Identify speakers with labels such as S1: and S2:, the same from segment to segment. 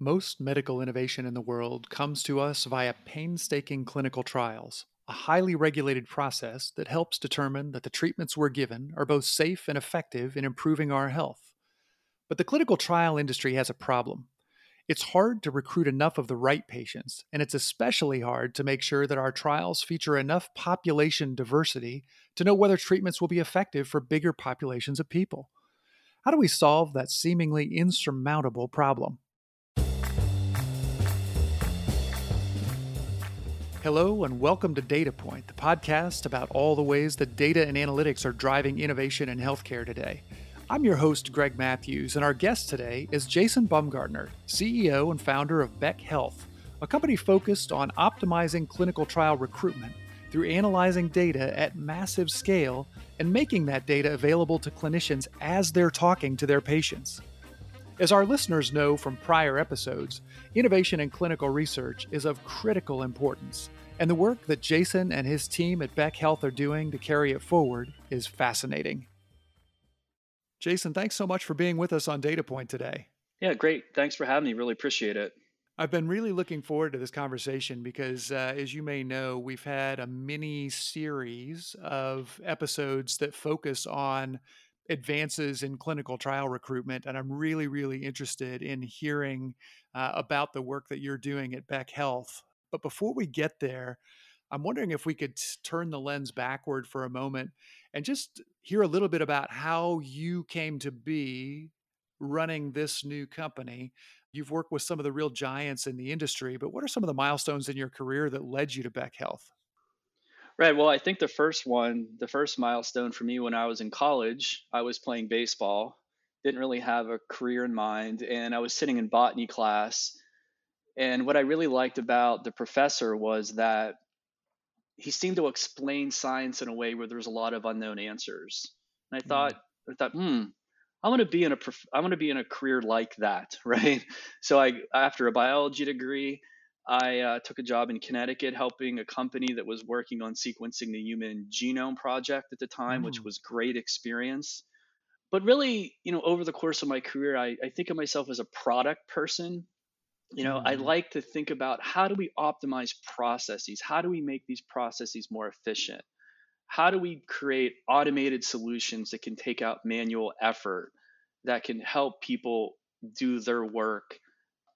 S1: Most medical innovation in the world comes to us via painstaking clinical trials, a highly regulated process that helps determine that the treatments we're given are both safe and effective in improving our health. But the clinical trial industry has a problem. It's hard to recruit enough of the right patients, and it's especially hard to make sure that our trials feature enough population diversity to know whether treatments will be effective for bigger populations of people. How do we solve that seemingly insurmountable problem? Hello, and welcome to Data Point, the podcast about all the ways that data and analytics are driving innovation in healthcare today. I'm your host, Greg Matthews, and our guest today is Jason Baumgartner, CEO and founder of BEKhealth, a company focused on optimizing clinical trial recruitment through analyzing data at massive scale and making that data available to clinicians as they're talking to their patients. As our listeners know from prior episodes, innovation in clinical research is of critical importance, and the work that Jason and his team at BEKhealth are doing to carry it forward is fascinating. Jason, thanks so much for being with us on Data Point today.
S2: Yeah, great. Thanks for having me. Really appreciate it.
S1: I've been really looking forward to this conversation because, uh, as you may know, we've had a mini series of episodes that focus on advances in clinical trial recruitment. And I'm really, really interested in hearing uh, about the work that you're doing at BEKhealth. But before we get there, I'm wondering if we could turn the lens backward for a moment and just hear a little bit about how you came to be running this new company. You've worked with some of the real giants in the industry, but what are some of the milestones in your career that led you to BEKhealth?
S2: Right. Well, I think the first one, the first milestone for me when I was in college, I was playing baseball, didn't really have a career in mind, and I was sitting in botany class. And what I really liked about the professor was that he seemed to explain science in a way where there's a lot of unknown answers. And I thought, mm. I thought, hmm, I want to be in a, I want to be in a career like that, right? So I, after a biology degree, I uh, took a job in Connecticut helping a company that was working on sequencing the human genome project at the time, mm. which was great experience. But really, you know, over the course of my career, I, I think of myself as a product person. You know. I mm-hmm. like to think about how do we optimize processes? How do we make these processes more efficient? How do we create automated solutions that can take out manual effort, that can help people do their work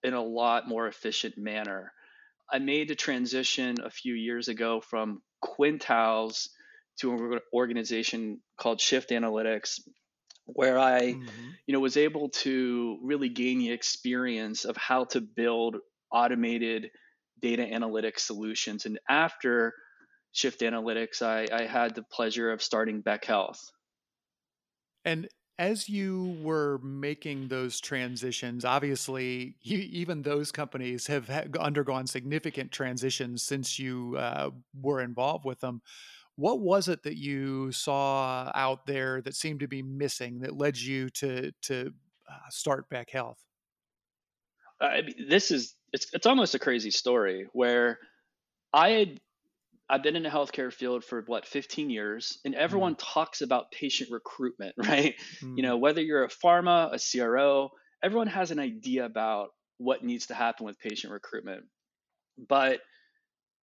S2: in a lot more efficient manner? I made the transition a few years ago from Quintiles to an organization called Shyft Analytics, where I, mm-hmm. you know, was able to really gain the experience of how to build automated data analytics solutions. And after Shyft Analytics, I, I had the pleasure of starting BEKhealth.
S1: And as you were making those transitions, obviously, you, even those companies have undergone significant transitions since you uh, were involved with them. What was it that you saw out there that seemed to be missing that led you to to uh, start
S2: BEKhealth? Mean, this is it's it's almost a crazy story where I had I've been in the healthcare field for what 15 years, and everyone mm. talks about patient recruitment, right? Mm. You know, whether you're a pharma, a CRO, everyone has an idea about what needs to happen with patient recruitment. But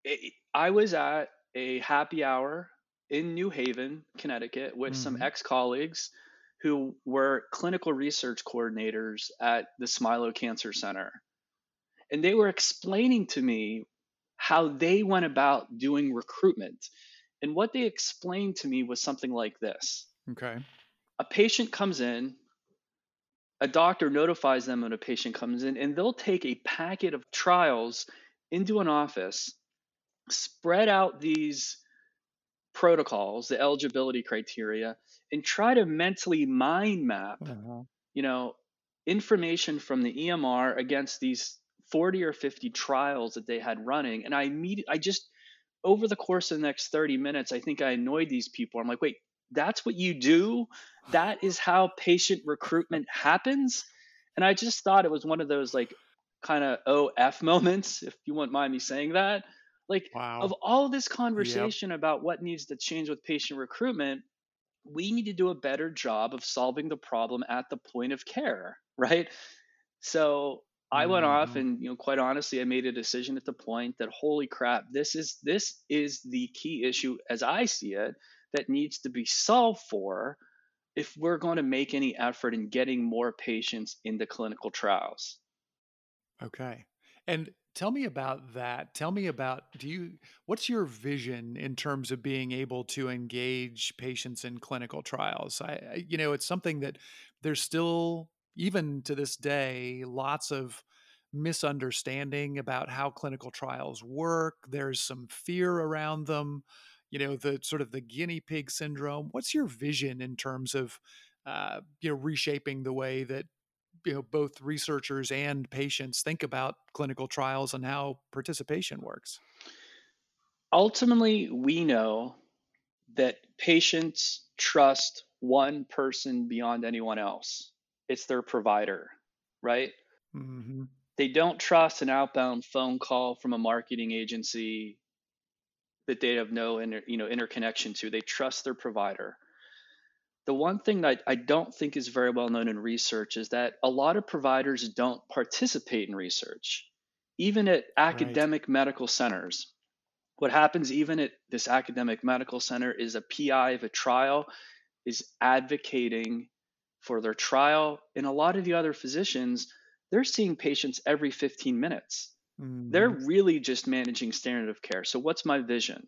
S2: it, I was at a happy hour in New Haven, Connecticut, with mm. some mm-hmm. ex colleagues who were clinical research coordinators at the Smilow Cancer Center. And they were explaining to me how they went about doing recruitment. And what they explained to me was something like this.
S1: Okay.
S2: A patient comes in, a doctor notifies them when a patient comes in, and they'll take a packet of trials into an office, spread out these protocols, the eligibility criteria, and try to mentally mind map, uh-huh. you know, information from the EMR against these 40 or 50 trials that they had running. And I immediately, I just, over the course of the next 30 minutes, I think I annoyed these people. I'm like, wait, that's what you do? That is how patient recruitment happens? And I just thought it was one of those like kind of OF moments, if you wouldn't mind me saying that. Like, wow. of all this conversation yep. about what needs to change with patient recruitment, we need to do a better job of solving the problem at the point of care, right? So I went off mm-hmm. and you know quite honestly I made a decision at the point that holy crap this is this is the key issue as I see it that needs to be solved for if we're going to make any effort in getting more patients into clinical trials.
S1: Okay. And tell me about that. Tell me about do you what's your vision in terms of being able to engage patients in clinical trials? I you know, it's something that there's still even to this day lots of misunderstanding about how clinical trials work. There's some fear around them, you know, the sort of the guinea pig syndrome. What's your vision in terms of uh, you know reshaping the way that you know both researchers and patients think about clinical trials and how participation works.
S2: Ultimately we know that patients trust one person beyond anyone else. It's their provider right? Mm-hmm. they don't trust an outbound phone call from a marketing agency that they have no inter, you know interconnection to. They trust their provider the one thing that I don't think is very well known in research is that a lot of providers don't participate in research, even at academic right. medical centers. What happens, even at this academic medical center, is a PI of a trial is advocating for their trial. And a lot of the other physicians, they're seeing patients every 15 minutes. Mm-hmm. They're really just managing standard of care. So, what's my vision?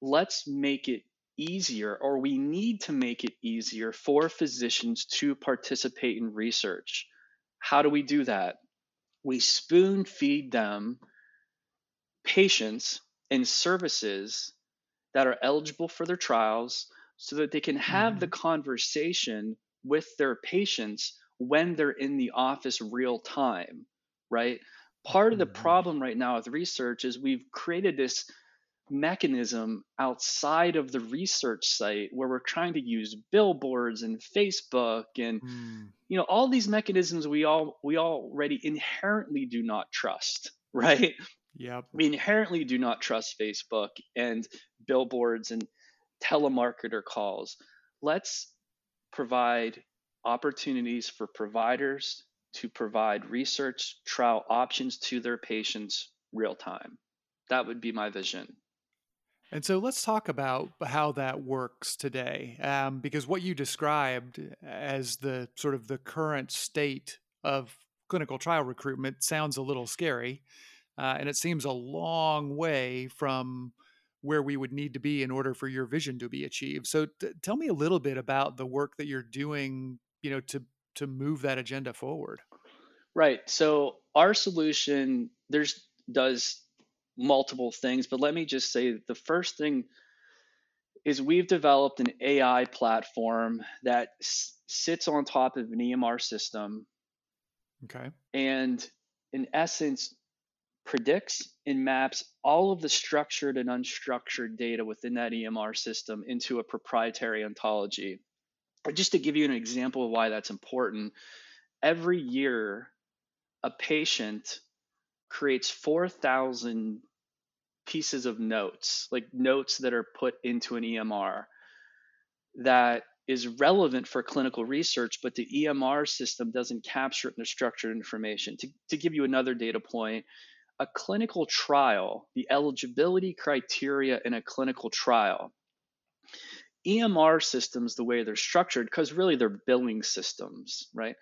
S2: Let's make it easier, or we need to make it easier for physicians to participate in research. How do we do that? We spoon feed them patients and services that are eligible for their trials so that they can have mm-hmm. the conversation with their patients when they're in the office real time, right? Part of the mm-hmm. problem right now with research is we've created this mechanism outside of the research site where we're trying to use billboards and Facebook and mm. you know all these mechanisms we all we already inherently do not trust, right?
S1: Yeah.
S2: We inherently do not trust Facebook and billboards and telemarketer calls. Let's provide opportunities for providers to provide research trial options to their patients real time. That would be my vision.
S1: And so let's talk about how that works today, um, because what you described as the sort of the current state of clinical trial recruitment sounds a little scary, uh, and it seems a long way from where we would need to be in order for your vision to be achieved. So t- tell me a little bit about the work that you're doing, you know, to to move that agenda forward.
S2: Right. So our solution there's does multiple things, but let me just say the first thing is we've developed an AI platform that s- sits on top of an EMR system.
S1: Okay.
S2: And in essence, predicts and maps all of the structured and unstructured data within that EMR system into a proprietary ontology. But Just to give you an example of why that's important, every year a patient creates 4,000 pieces of notes, like notes that are put into an EMR that is relevant for clinical research, but the EMR system doesn't capture it in the structured information. To, to give you another data point, a clinical trial, the eligibility criteria in a clinical trial, EMR systems, the way they're structured, because really they're billing systems, right?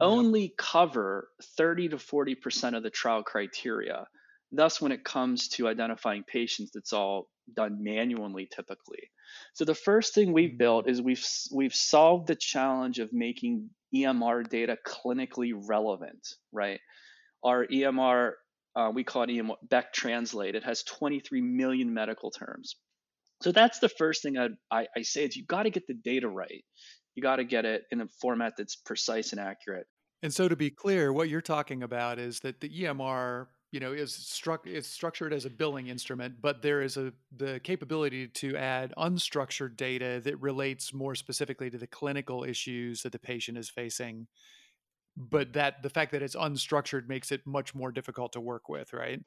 S2: Yep. Only cover 30 to 40% of the trial criteria. Thus, when it comes to identifying patients, it's all done manually typically. So the first thing we've mm-hmm. built is we've we've solved the challenge of making EMR data clinically relevant, right? Our EMR, uh, we call it EMR Beck Translate. It has 23 million medical terms. So that's the first thing I'd, I, I say is you got to get the data right. You got to get it in a format that's precise and accurate.
S1: And so to be clear, what you're talking about is that the EMR you know is struck is structured as a billing instrument but there is a the capability to add unstructured data that relates more specifically to the clinical issues that the patient is facing. But that the fact that it's unstructured makes it much more difficult to work with right?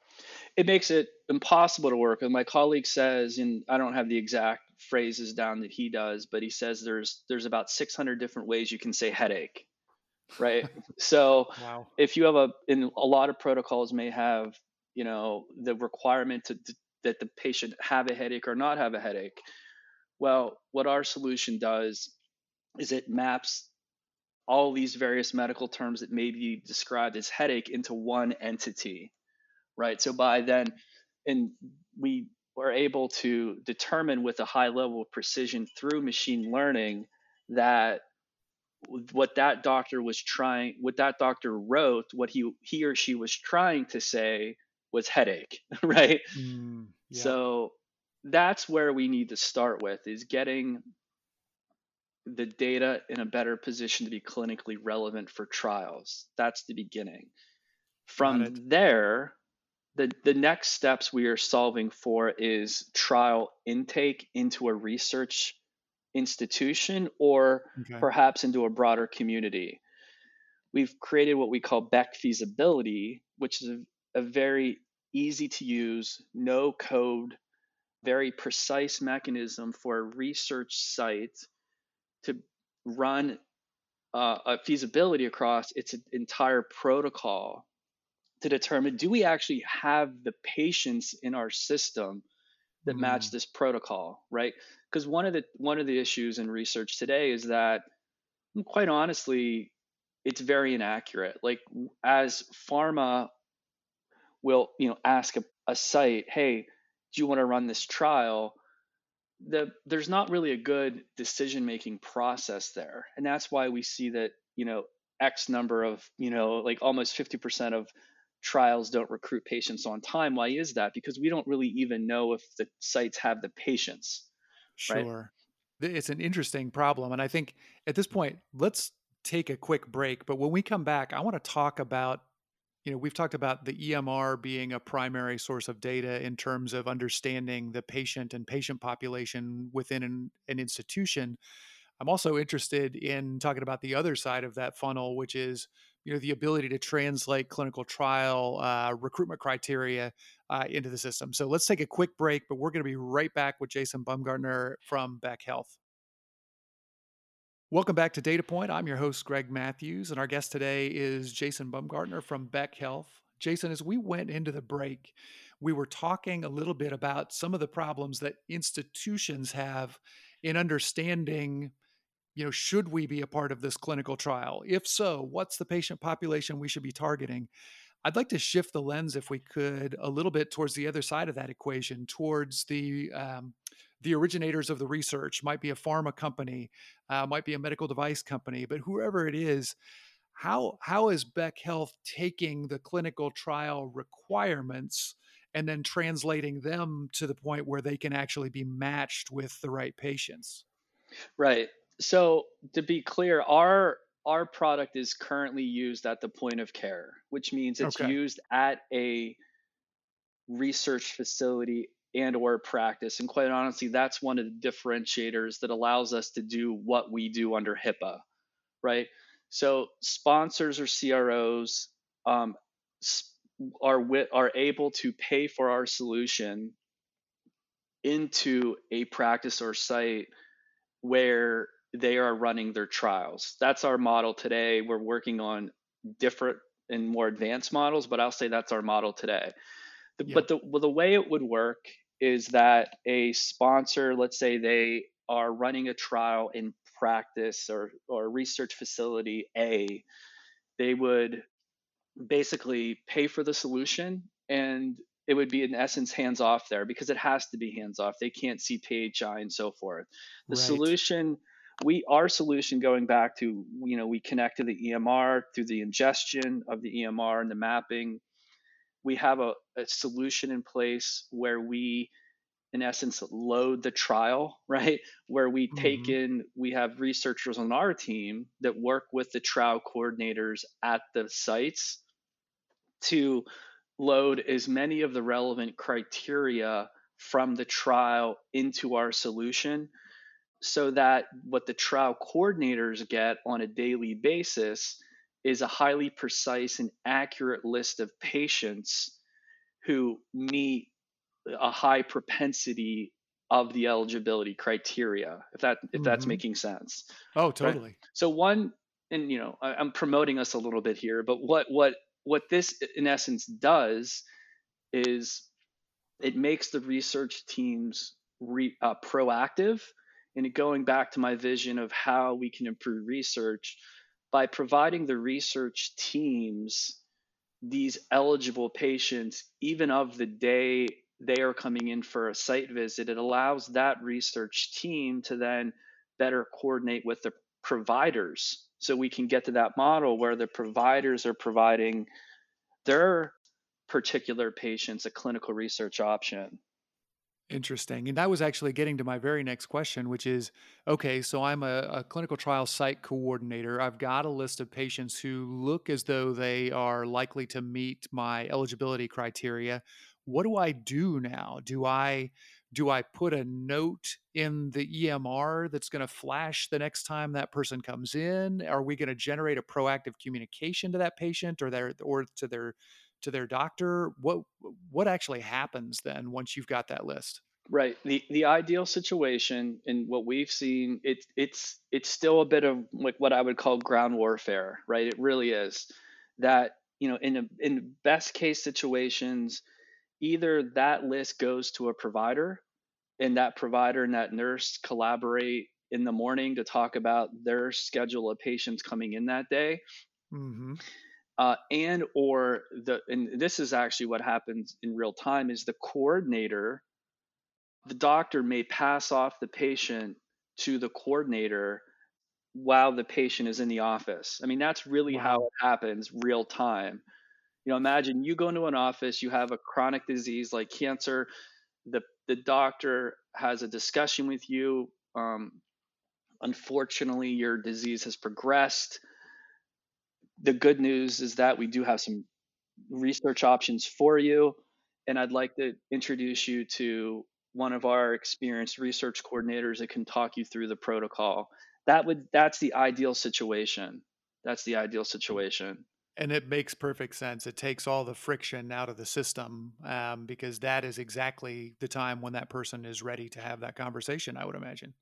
S2: It makes it impossible to work with. My colleague says and i don't have the exact phrases down that he does but he says there's there's about 600 different ways you can say headache right? so
S1: wow.
S2: if you have a, in a lot of protocols may have, you know, the requirement to, to that the patient have a headache or not have a headache. Well, what our solution does is it maps all these various medical terms that may be described as headache into one entity, right? So by then, and we are able to determine with a high level of precision through machine learning that what that doctor was trying, what that doctor wrote, what he he or she was trying to say was headache, right? Mm, yeah. So that's where we need to start with is getting the data in a better position to be clinically relevant for trials. That's the beginning. From there, the, the next steps we are solving for is trial intake into a research institution or okay. perhaps into a broader community. We've created what we call Beck feasibility, which is a, a very easy to use, no code, very precise mechanism for a research site to run uh, a feasibility across its entire protocol to determine do we actually have the patients in our system that mm. match this protocol right? Because one of the one of the issues in research today is that quite honestly it's very inaccurate. Like as pharma will you know ask a, a site hey do you want to run this trial? The there's not really a good decision making process there. And that's why we see that you know x number of you know like almost 50% of trials don't recruit patients on time why is that because we don't really even know if the sites have the patients
S1: sure right? it's an interesting problem and i think at this point let's take a quick break but when we come back i want to talk about you know, we've talked about the EMR being a primary source of data in terms of understanding the patient and patient population within an, an institution. I'm also interested in talking about the other side of that funnel, which is you know the ability to translate clinical trial uh, recruitment criteria uh, into the system. So let's take a quick break, but we're going to be right back with Jason Baumgartner from BEKhealth. Welcome back to Data Point. I'm your host, Greg Matthews, and our guest today is Jason Baumgartner from BEKhealth. Jason, as we went into the break, we were talking a little bit about some of the problems that institutions have in understanding you know should we be a part of this clinical trial if so what's the patient population we should be targeting i'd like to shift the lens if we could a little bit towards the other side of that equation towards the um, the originators of the research might be a pharma company, uh, might be a medical device company, but whoever it is, how how is BEKhealth taking the clinical trial requirements and then translating them to the point where they can actually be matched with the right patients?
S2: Right. So to be clear, our our product is currently used at the point of care, which means it's okay. used at a research facility and or practice and quite honestly that's one of the differentiators that allows us to do what we do under hipaa right so sponsors or cros um, are are able to pay for our solution into a practice or site where they are running their trials that's our model today we're working on different and more advanced models but i'll say that's our model today the, yeah. But the well, the way it would work is that a sponsor, let's say they are running a trial in practice or or research facility A, they would basically pay for the solution and it would be in essence hands off there because it has to be hands off. They can't see PHI and so forth. The right. solution we our solution going back to you know we connect to the EMR through the ingestion of the EMR and the mapping. We have a, a solution in place where we in essence load the trial right? Where we take mm-hmm. in we have researchers on our team that work with the trial coordinators at the sites to load as many of the relevant criteria from the trial into our solution so that what the trial coordinators get on a daily basis is a highly precise and accurate list of patients who meet a high propensity of the eligibility criteria if that if that's mm-hmm. making sense
S1: oh totally right?
S2: so one and you know I, I'm promoting us a little bit here, but what what what this in essence does is it makes the research teams re, uh, proactive and going back to my vision of how we can improve research by providing the research teams these eligible patients even of the day they are coming in for a site visit it allows that research team to then better coordinate with the providers. So we can get to that model where the providers are providing their particular patients a clinical research option
S1: Interesting. And that was actually getting to my very next question, which is okay, so I'm a, a, clinical trial site coordinator. I've got a list of patients who look as though they are likely to meet my eligibility criteria. What do I do now? Do I do I put a note in the EMR that's going to flash the next time that person comes in? Are we going to generate a proactive communication to that patient or their or to their to their doctor? What what actually happens then once you've got that list?
S2: Right. The the ideal situation and what we've seen, it's it's it's still a bit of like what I would call ground warfare, right? It really is. That, you know, in a, in best case situations, either that list goes to a provider and that provider and that nurse collaborate in the morning to talk about their schedule of patients coming in that day. Mm-hmm uh, and or the and this is actually what happens in real time is the coordinator the doctor may pass off the patient to the coordinator while the patient is in the office i mean that's really wow. how it happens real time you know imagine you go into an office you have a chronic disease like cancer the the doctor has a discussion with you um, unfortunately your disease has progressed the good news is that we do have some research options for you. And I'd like to introduce you to one of our experienced research coordinators that can talk you through the protocol. That would that's the ideal situation. That's the ideal situation.
S1: And it makes perfect sense. It takes all the friction out of the system um, because that is exactly the time when that person is ready to have that conversation. I would imagine.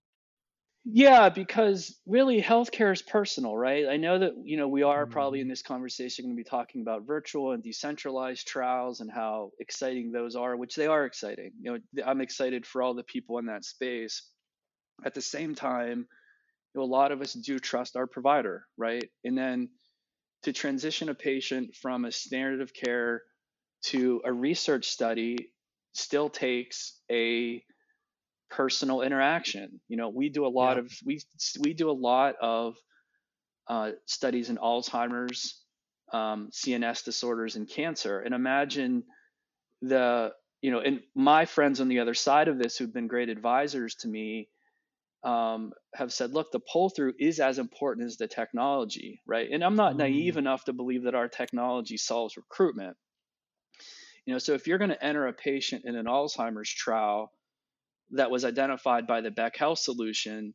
S2: Yeah, because really healthcare is personal, right? I know that, you know, we are probably in mm-hmm. this conversation going to be talking about virtual and decentralized trials and how exciting those are, which they are exciting. You know, I'm excited for all the people in that space. At the same time, you know, a lot of us do trust our provider, right? And then to transition a patient from a standard of care to a research study still takes a personal interaction. You know, we do a lot yeah. of we we do a lot of uh, studies in Alzheimer's, um, CNS disorders, and cancer. And imagine the you know, and my friends on the other side of this who've been great advisors to me um, have said, look, the pull through is as important as the technology, right? And I'm not mm. naive enough to believe that our technology solves recruitment. You know, so if you're going to enter a patient in an Alzheimer's trial that was identified by the BEKhealth solution,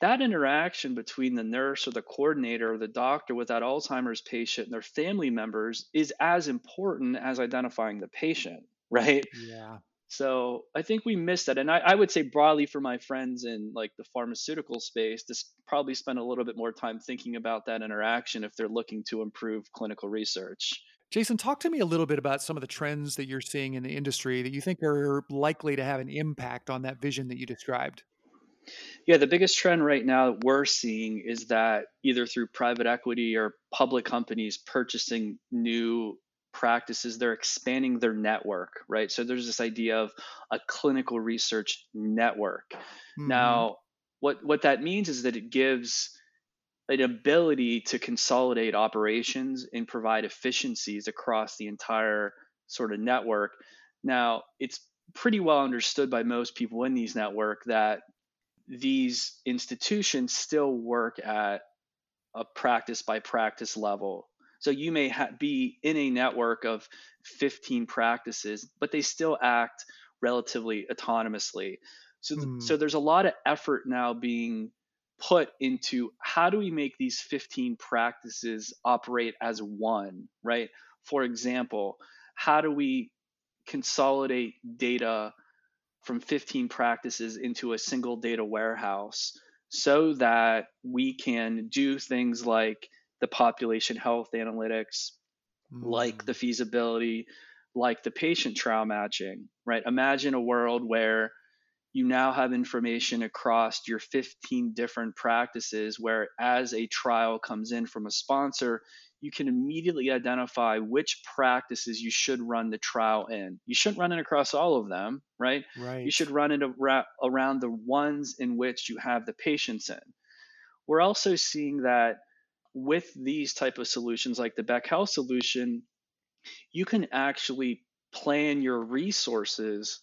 S2: that interaction between the nurse or the coordinator or the doctor with that Alzheimer's patient and their family members is as important as identifying the patient, right?
S1: Yeah.
S2: So I think we missed that. And I, I would say broadly for my friends in like the pharmaceutical space, to probably spend a little bit more time thinking about that interaction if they're looking to improve clinical research.
S1: Jason, talk to me a little bit about some of the trends that you're seeing in the industry that you think are likely to have an impact on that vision that you described.
S2: Yeah, the biggest trend right now that we're seeing is that either through private equity or public companies purchasing new practices, they're expanding their network, right? So there's this idea of a clinical research network. Mm-hmm. Now, what what that means is that it gives an ability to consolidate operations and provide efficiencies across the entire sort of network. Now, it's pretty well understood by most people in these network that these institutions still work at a practice by practice level. So you may ha- be in a network of 15 practices, but they still act relatively autonomously. So, th- mm. so there's a lot of effort now being put into how do we make these 15 practices operate as one, right? For example, how do we consolidate data from 15 practices into a single data warehouse so that we can do things like the population health analytics, mm. like the feasibility, like the patient trial matching, right? Imagine a world where you now have information across your 15 different practices where as a trial comes in from a sponsor you can immediately identify which practices you should run the trial in. You shouldn't run it across all of them, right?
S1: Right.
S2: You should run it around the ones in which you have the patients in. We're also seeing that with these type of solutions like the BEKhealth solution, you can actually plan your resources,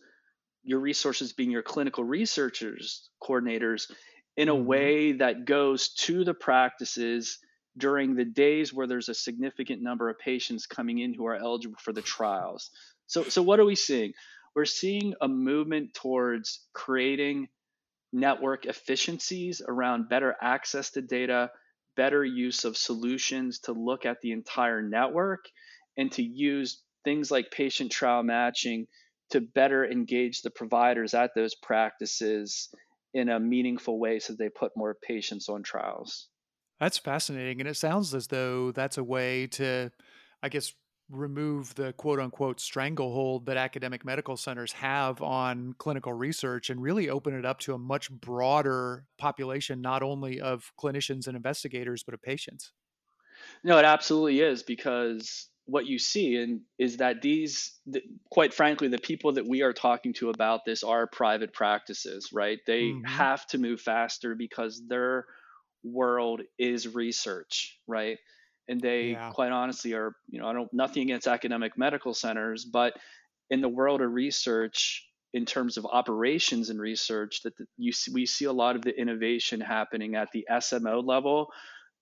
S2: your resources being your clinical researchers, coordinators, in a mm-hmm. way that goes to the practices during the days where there's a significant number of patients coming in who are eligible for the trials. So, so what are we seeing? We're seeing a movement towards creating network efficiencies around better access to data, better use of solutions to look at the entire network, and to use things like patient trial matching to better engage the providers at those practices in a meaningful way so they put more patients on trials.
S1: That's fascinating. And it sounds as though that's a way to, I guess, remove the quote unquote stranglehold that academic medical centers have on clinical research and really open it up to a much broader population, not only of clinicians and investigators, but of patients.
S2: No, it absolutely is because what you see and is that these quite frankly the people that we are talking to about this are private practices right they mm-hmm. have to move faster because they're world is research, right? And they yeah. quite honestly are, you know, I don't nothing against academic medical centers, but in the world of research, in terms of operations and research, that the, you see, we see a lot of the innovation happening at the SMO level,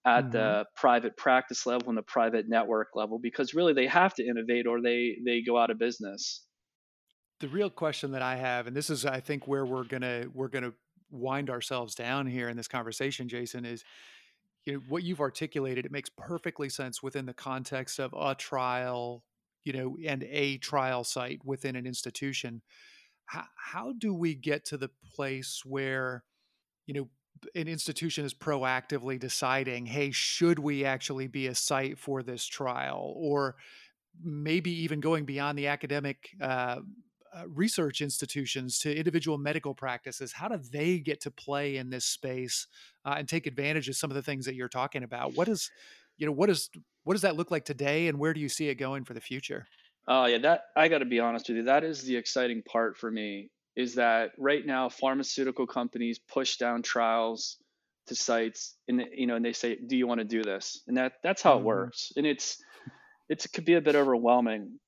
S2: at mm-hmm. the private practice level, and the private network level, because really they have to innovate or they they go out of business.
S1: The real question that I have, and this is, I think, where we're gonna we're gonna wind ourselves down here in this conversation, Jason, is you know what you've articulated. It makes perfectly sense within the context of a trial, you know, and a trial site within an institution. How, how do we get to the place where, you know, an institution is proactively deciding, hey, should we actually be a site for this trial, or maybe even going beyond the academic uh, uh, research institutions to individual medical practices how do they get to play in this space uh, and take advantage of some of the things that you're talking about? What is you know what is what does that look like today and where do you see it going for the future?
S2: Oh yeah that i got to be honest with you that is the exciting part for me is that right now pharmaceutical companies push down trials to sites and you know and they say do you want to do this and that that's how mm-hmm. it works and it's it's it could be a bit overwhelming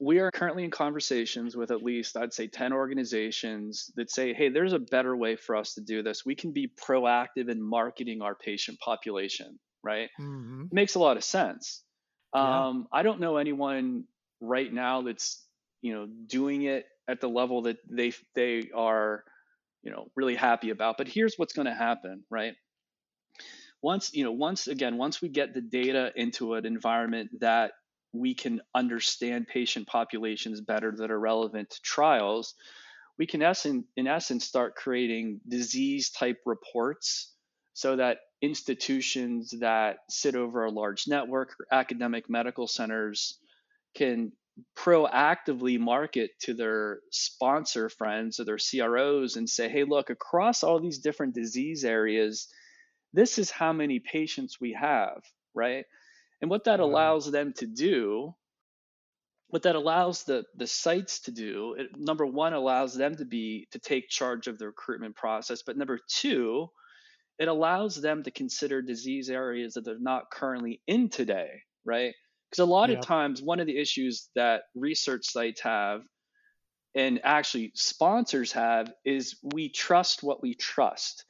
S2: we are currently in conversations with at least i'd say 10 organizations that say hey there's a better way for us to do this we can be proactive in marketing our patient population right mm-hmm. it makes a lot of sense yeah. um, i don't know anyone right now that's you know doing it at the level that they they are you know really happy about. But here's what's going to happen right? Once you know once again once we get the data into an environment that we can understand patient populations better that are relevant to trials, we can in essence start creating disease type reports so that institutions that sit over a large network or academic medical centers can proactively market to their sponsor friends or their CROs and say, hey, look, across all these different disease areas, this is how many patients we have, right? And what that mm-hmm. allows them to do, what that allows the the sites to do, it, number one allows them to be to take charge of the recruitment process, but number two, it allows them to consider disease areas that they're not currently in today, right? Because a lot of times, one of the issues that research sites have and actually sponsors have is we trust what we trust.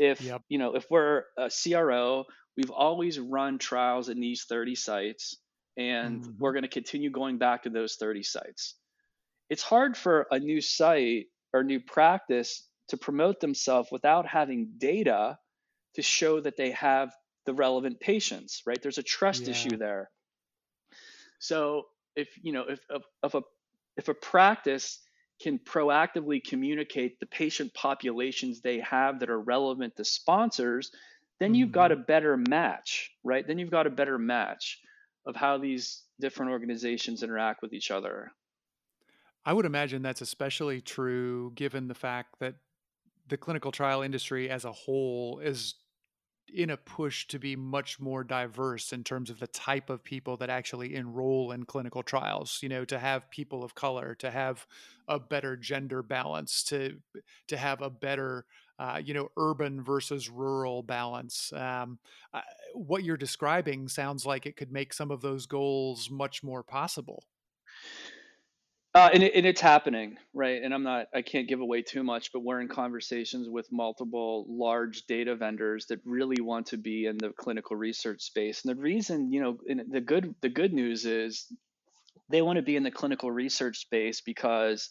S2: If yep. you know, if we're a CRO, we've always run trials in these 30 sites and mm-hmm. we're going to continue going back to those 30 sites it's hard for a new site or new practice to promote themselves without having data to show that they have the relevant patients right there's a trust yeah. issue there so if you know if, if, if a if a practice can proactively communicate the patient populations they have that are relevant to sponsors, then you've got mm-hmm. a better match, right? Then you've got a better match of how these different organizations interact with each other.
S1: I would imagine that's especially true given the fact that the clinical trial industry as a whole is in a push to be much more diverse in terms of the type of people that actually enroll in clinical trials you know to have people of color to have a better gender balance to to have a better uh, you know urban versus rural balance. Um, uh, what you're describing sounds like it could make some of those goals much more possible
S2: uh, and, it, and, it's happening, right? And I'm not, I can't give away too much, but we're in conversations with multiple large data vendors that really want to be in the clinical research space. And the reason, you know, the good, the good news is they want to be in the clinical research space because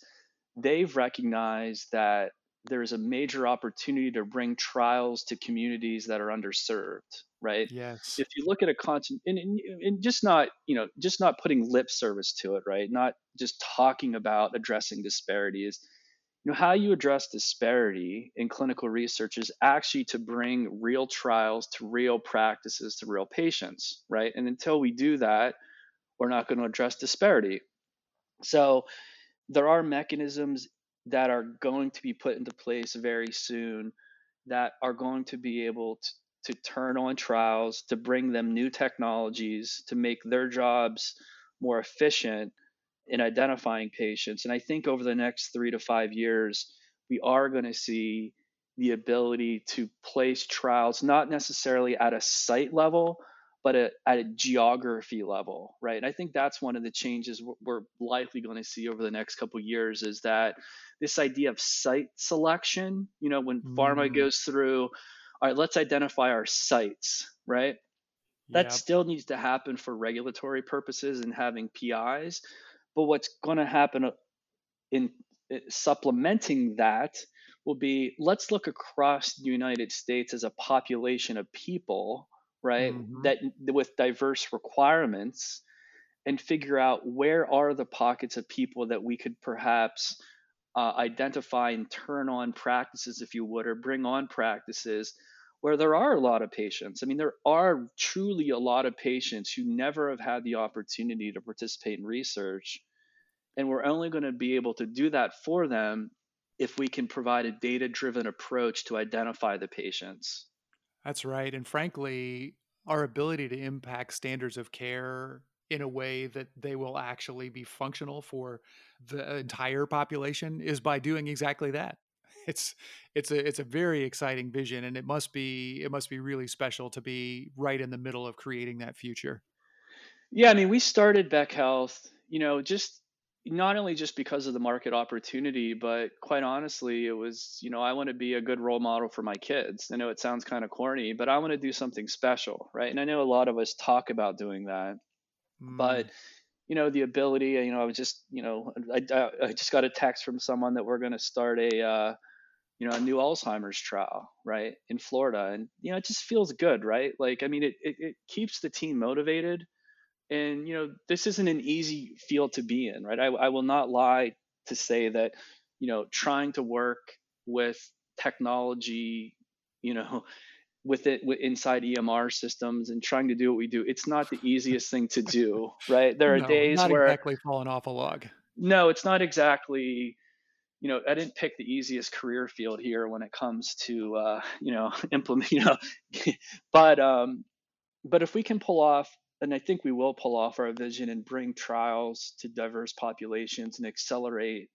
S2: they've recognized that there's a major opportunity to bring trials to communities that are underserved right?
S1: Yes.
S2: If you look at a content and, and, and, just not you know just not putting lip service to it right? Not just talking about addressing disparities. You know how you address disparity in clinical research is actually to bring real trials to real practices to real patients right? And until we do that we're not going to address disparity. So there are mechanisms that are going to be put into place very soon that are going to be able to, to turn on trials, to bring them new technologies, to make their jobs more efficient in identifying patients. And I think over the next three to five years, we are going to see the ability to place trials not necessarily at a site level, but at, at a geography level, right? And I think that's one of the changes we're likely going to see over the next couple years is that this idea of site selection, you know, when mm. pharma goes through, all right, let's identify our sites, right? That yep. still needs to happen for regulatory purposes and having PIs. But what's going to happen in eh, supplementing that will be let's look across the United States as a population of people right mm-hmm. that with diverse requirements and figure out where are the pockets of people that we could perhaps uh, identify and turn on practices if you would or bring on practices where there are a lot of patients i mean there are truly a lot of patients who never have had the opportunity to participate in research and we're only going to be able to do that for them if we can provide a data driven approach to identify the patients
S1: that's right. And frankly, our ability to impact standards of care in a way that they will actually be functional for the entire population is by doing exactly that. It's it's a it's a very exciting vision and it must be it must be really special to be right in the middle of creating that future.
S2: Yeah, I mean, we started BEKhealth, you know, just not only just because of the market opportunity, but quite honestly, it was, you know, I want to be a good role model for my kids. I know it sounds kind of corny, but I want to do something special, right? And I know a lot of us talk about doing that, mm. but you know, the ability, you know, I was just, you know, I, I just got a text from someone that we're going to start a, uh, you know, a new Alzheimer's trial, right, in Florida, and you know, it just feels good, right? Like, I mean, it it, it keeps the team motivated and you know this isn't an easy field to be in right I, I will not lie to say that you know trying to work with technology you know with it with inside EMR systems and trying to do what we do it's not the easiest thing to do right there are no, days
S1: not
S2: where
S1: exactly falling off a log
S2: no it's not exactly you know, I didn't pick the easiest career field here when it comes to, uh, you know, implement, you know, but, um, but if we can pull off and I think we will pull off our vision and bring trials to diverse populations and accelerate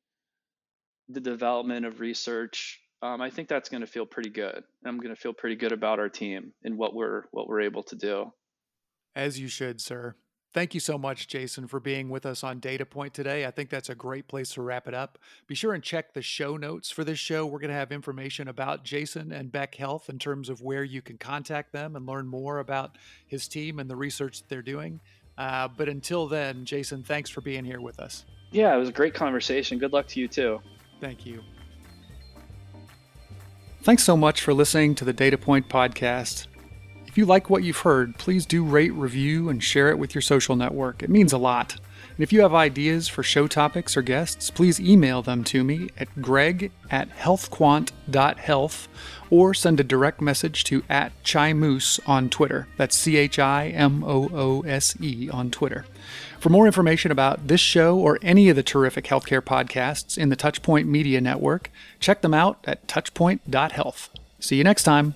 S2: the development of research. Um, I think that's going to feel pretty good. I'm going to feel pretty good about our team and what we're what we're able to do.
S1: As you should, sir. Thank you so much, Jason, for being with us on Data Point today. I think that's a great place to wrap it up. Be sure and check the show notes for this show. We're going to have information about Jason and BEKhealth in terms of where you can contact them and learn more about his team and the research that they're doing. Uh, but until then, Jason, thanks for being here with us.
S2: Yeah, it was a great conversation. Good luck to you too.
S1: Thank you. Thanks so much for listening to the Data Point podcast. If you like what you've heard, please do rate, review, and share it with your social network. It means a lot. And if you have ideas for show topics or guests, please email them to me at greg at healthquant.health or send a direct message to at Chimoose on Twitter. That's C H I M O O S E on Twitter. For more information about this show or any of the terrific healthcare podcasts in the Touchpoint Media Network, check them out at touchpoint.health. See you next time.